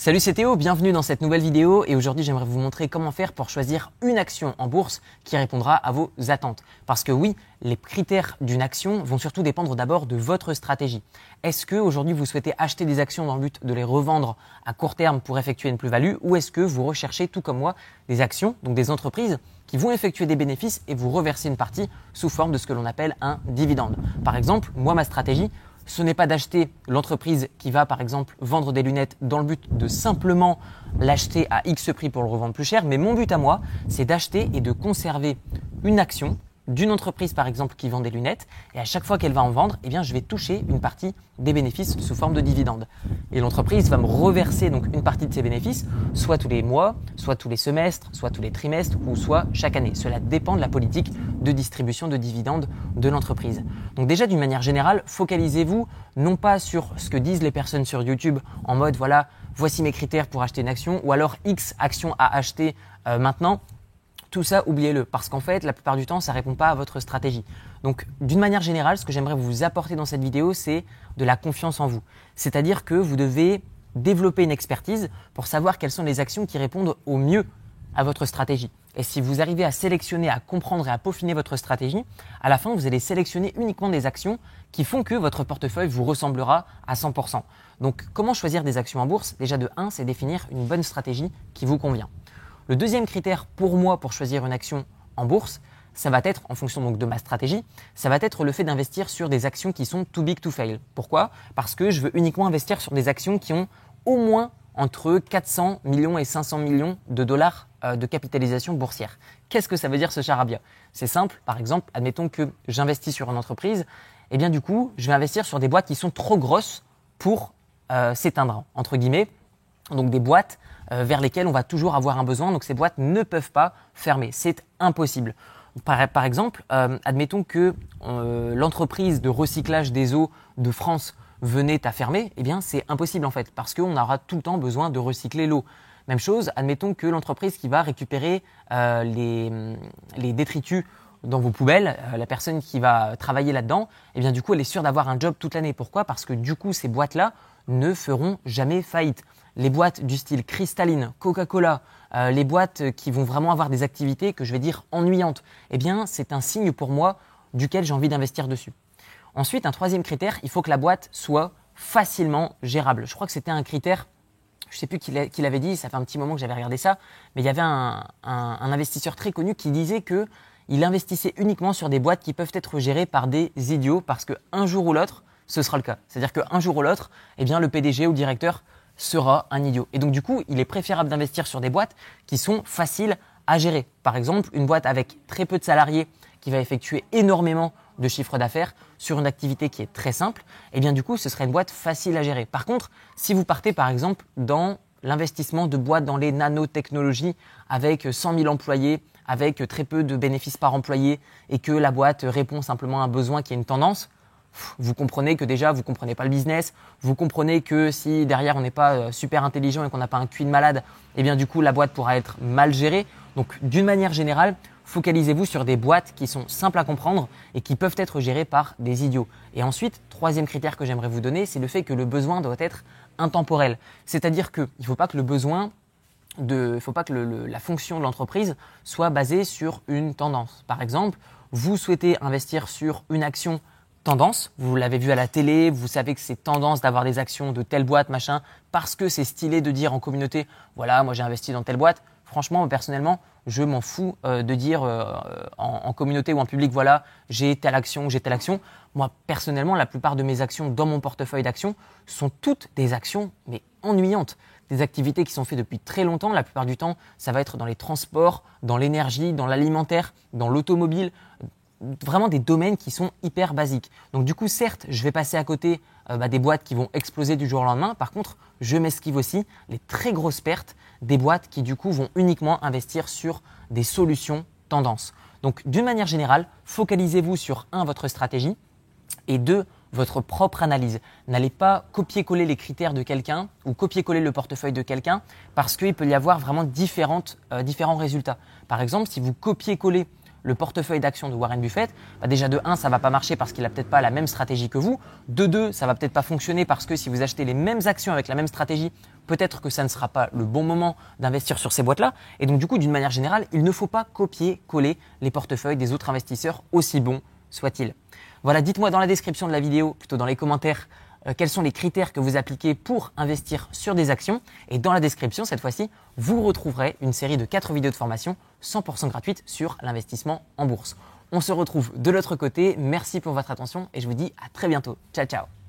Salut c'est Théo, bienvenue dans cette nouvelle vidéo et aujourd'hui j'aimerais vous montrer comment faire pour choisir une action en bourse qui répondra à vos attentes. Parce que oui, les critères d'une action vont surtout dépendre d'abord de votre stratégie. Est-ce que aujourd'hui vous souhaitez acheter des actions dans le but de les revendre à court terme pour effectuer une plus-value ou est-ce que vous recherchez tout comme moi des actions, donc des entreprises qui vont effectuer des bénéfices et vous reverser une partie sous forme de ce que l'on appelle un dividende? Par exemple, moi ma stratégie, ce n'est pas d'acheter l'entreprise qui va par exemple vendre des lunettes dans le but de simplement l'acheter à X prix pour le revendre plus cher, mais mon but à moi, c'est d'acheter et de conserver une action d'une entreprise par exemple qui vend des lunettes et à chaque fois qu'elle va en vendre, eh je vais toucher une partie des bénéfices sous forme de dividendes. Et l'entreprise va me reverser donc une partie de ses bénéfices, soit tous les mois, soit tous les semestres, soit tous les trimestres ou soit chaque année. Cela dépend de la politique de distribution de dividendes de l'entreprise. Donc déjà d'une manière générale, focalisez-vous non pas sur ce que disent les personnes sur YouTube en mode voilà, voici mes critères pour acheter une action ou alors X action à acheter euh, maintenant tout ça, oubliez-le, parce qu'en fait, la plupart du temps, ça ne répond pas à votre stratégie. Donc, d'une manière générale, ce que j'aimerais vous apporter dans cette vidéo, c'est de la confiance en vous. C'est-à-dire que vous devez développer une expertise pour savoir quelles sont les actions qui répondent au mieux à votre stratégie. Et si vous arrivez à sélectionner, à comprendre et à peaufiner votre stratégie, à la fin, vous allez sélectionner uniquement des actions qui font que votre portefeuille vous ressemblera à 100%. Donc, comment choisir des actions en bourse? Déjà de 1, c'est définir une bonne stratégie qui vous convient. Le deuxième critère pour moi pour choisir une action en bourse, ça va être, en fonction de ma stratégie, ça va être le fait d'investir sur des actions qui sont too big to fail. Pourquoi? Parce que je veux uniquement investir sur des actions qui ont au moins entre 400 millions et 500 millions de dollars euh, de capitalisation boursière. Qu'est-ce que ça veut dire ce charabia C'est simple, par exemple, admettons que j'investis sur une entreprise, et eh bien du coup, je vais investir sur des boîtes qui sont trop grosses pour euh, s'éteindre, entre guillemets, donc des boîtes euh, vers lesquelles on va toujours avoir un besoin. Donc ces boîtes ne peuvent pas fermer. C'est impossible. Par, exemple, euh, admettons que euh, l'entreprise de recyclage des eaux de France venait à fermer, eh bien c'est impossible en fait, parce qu'on aura tout le temps besoin de recycler l'eau. Même chose, admettons que l'entreprise qui va récupérer les, les, détritus dans vos poubelles, la personne qui va travailler là-dedans, eh bien du coup elle est sûre d'avoir un job toute l'année. Pourquoi? Parce que du coup ces boîtes-là ne feront jamais faillite. Les boîtes du style cristalline, Coca-Cola, euh, les boîtes qui vont vraiment avoir des activités que je vais dire ennuyantes, eh bien c'est un signe pour moi duquel j'ai envie d'investir dessus. Ensuite, un troisième critère, il faut que la boîte soit facilement gérable. Je crois que c'était un critère, je ne sais plus qui l'avait dit, ça fait un petit moment que j'avais regardé ça, mais il y avait un, investisseur très connu qui disait que il investissait uniquement sur des boîtes qui peuvent être gérées par des idiots parce qu'un jour ou l'autre, ce sera le cas. C'est-à-dire qu'un jour ou l'autre, eh bien, le PDG ou le directeur sera un idiot. Et donc, du coup, il est préférable d'investir sur des boîtes qui sont faciles à gérer. Par exemple, une boîte avec très peu de salariés qui va effectuer énormément de chiffre d'affaires sur une activité qui est très simple, eh bien, du coup, ce serait une boîte facile à gérer. Par contre, si vous partez, par exemple, dans l'investissement de boîtes dans les nanotechnologies avec 100 000 employés, avec très peu de bénéfices par employé et que la boîte répond simplement à un besoin qui est une tendance, vous comprenez que déjà, vous comprenez pas le business, vous comprenez que si derrière on n'est pas euh, super intelligent et qu'on n'a pas un QI de malade, eh bien du coup la boîte pourra être mal gérée. Donc d'une manière générale, focalisez-vous sur des boîtes qui sont simples à comprendre et qui peuvent être gérées par des idiots. Et ensuite, troisième critère que j'aimerais vous donner, c'est le fait que le besoin doit être intemporel. C'est-à-dire qu'il ne faut pas que le besoin de, faut pas que la fonction de l'entreprise soit basée sur une tendance. Par exemple, vous souhaitez investir sur une action tendance. Vous l'avez vu à la télé, vous savez que c'est tendance d'avoir des actions de telle boîte, machin, parce que c'est stylé de dire en communauté, voilà, moi j'ai investi dans telle boîte. Franchement, personnellement, je m'en fous euh, de dire euh, en, communauté ou en public, voilà, j'ai telle action, j'ai telle action. Moi, personnellement, la plupart de mes actions dans mon portefeuille d'actions sont toutes des actions, mais ennuyantes. Des activités qui sont faites depuis très longtemps. La plupart du temps, ça va être dans les transports, dans l'énergie, dans l'alimentaire, dans l'automobile, vraiment des domaines qui sont hyper basiques. Donc du coup, certes, je vais passer à côté euh, bah, des boîtes qui vont exploser du jour au lendemain. Par contre, je m'esquive aussi les très grosses pertes des boîtes qui du coup vont uniquement investir sur des solutions tendances. Donc d'une manière générale, focalisez-vous sur un votre stratégie et deux votre propre analyse. N'allez pas copier-coller les critères de quelqu'un ou copier-coller le portefeuille de quelqu'un parce qu'il peut y avoir vraiment euh, différents résultats. Par exemple, si vous copiez-collez le portefeuille d'actions de Warren Buffett, bah déjà de 1, ça va pas marcher parce qu'il a peut-être pas la même stratégie que vous. De 2, ça va peut-être pas fonctionner parce que si vous achetez les mêmes actions avec la même stratégie, peut-être que ça ne sera pas le bon moment d'investir sur ces boîtes-là. Et donc du coup, d'une manière générale, il ne faut pas copier-coller les portefeuilles des autres investisseurs, aussi bons soient-ils. Voilà, dites-moi dans la description de la vidéo, plutôt dans les commentaires, euh, quels sont les critères que vous appliquez pour investir sur des actions. Et dans la description, cette fois-ci, vous retrouverez une série de 4 vidéos de formation 100% gratuites sur l'investissement en bourse. On se retrouve de l'autre côté. Merci pour votre attention et je vous dis à très bientôt. Ciao, ciao